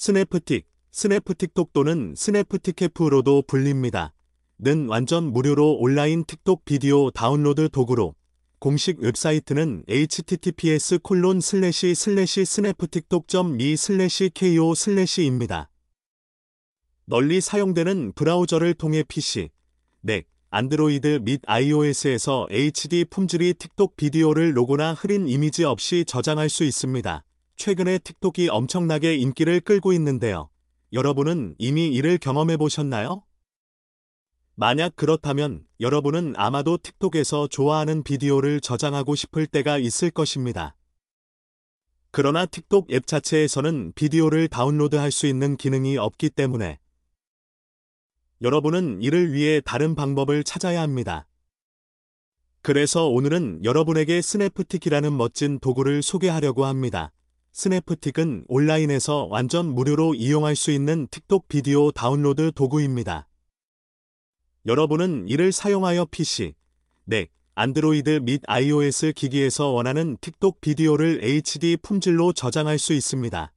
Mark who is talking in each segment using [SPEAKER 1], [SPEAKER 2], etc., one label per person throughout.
[SPEAKER 1] SnapTik, SnapTikTok 또는 SnapTik 앱으로도 불립니다. 는 완전 무료로 온라인 틱톡 비디오 다운로드 도구로 공식 웹사이트는 https 콜론 슬래시 슬래시 SnapTikTok.me 슬래시 ko 슬래시입니다. 널리 사용되는 브라우저를 통해 PC, 맥, 안드로이드 및 iOS에서 HD 품질의 틱톡 비디오를 로고나 흐린 이미지 없이 저장할 수 있습니다. 최근에 틱톡이 엄청나게 인기를 끌고 있는데요. 여러분은 이미 이를 경험해 보셨나요? 만약 그렇다면 여러분은 아마도 틱톡에서 좋아하는 비디오를 저장하고 싶을 때가 있을 것입니다. 그러나 틱톡 앱 자체에서는 비디오를 다운로드할 수 있는 기능이 없기 때문에 여러분은 이를 위해 다른 방법을 찾아야 합니다. 그래서 오늘은 여러분에게 SnapTik이라는 멋진 도구를 소개하려고 합니다. SnapTik은 온라인에서 완전 무료로 이용할 수 있는 틱톡 비디오 다운로드 도구입니다. 여러분은 이를 사용하여 PC, 맥, 안드로이드 및 iOS 기기에서 원하는 틱톡 비디오를 HD 품질로 저장할 수 있습니다.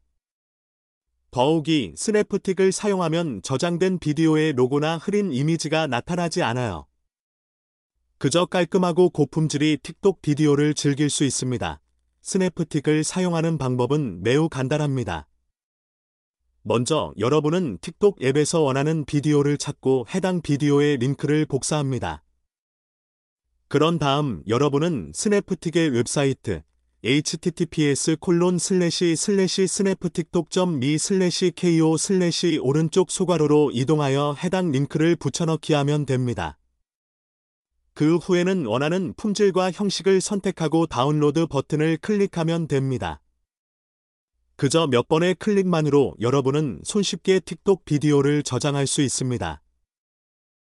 [SPEAKER 1] 더욱이 SnapTik을 사용하면 저장된 비디오의 로고나 흐린 이미지가 나타나지 않아요. 그저 깔끔하고 고품질의 틱톡 비디오를 즐길 수 있습니다. SnapTik을 사용하는 방법은 매우 간단합니다. 먼저 여러분은 틱톡 앱에서 원하는 비디오를 찾고 해당 비디오의 링크를 복사합니다. 그런 다음 여러분은 SnapTik의 웹사이트 https 콜론 슬래시 슬래시 SnapTikTok.me 슬래시 ko 슬래시 오른쪽 소괄호로 이동하여 해당 링크를 붙여넣기 하면 됩니다. 그 후에는 원하는 품질과 형식을 선택하고 다운로드 버튼을 클릭하면 됩니다. 그저 몇 번의 클릭만으로 여러분은 손쉽게 틱톡 비디오를 저장할 수 있습니다.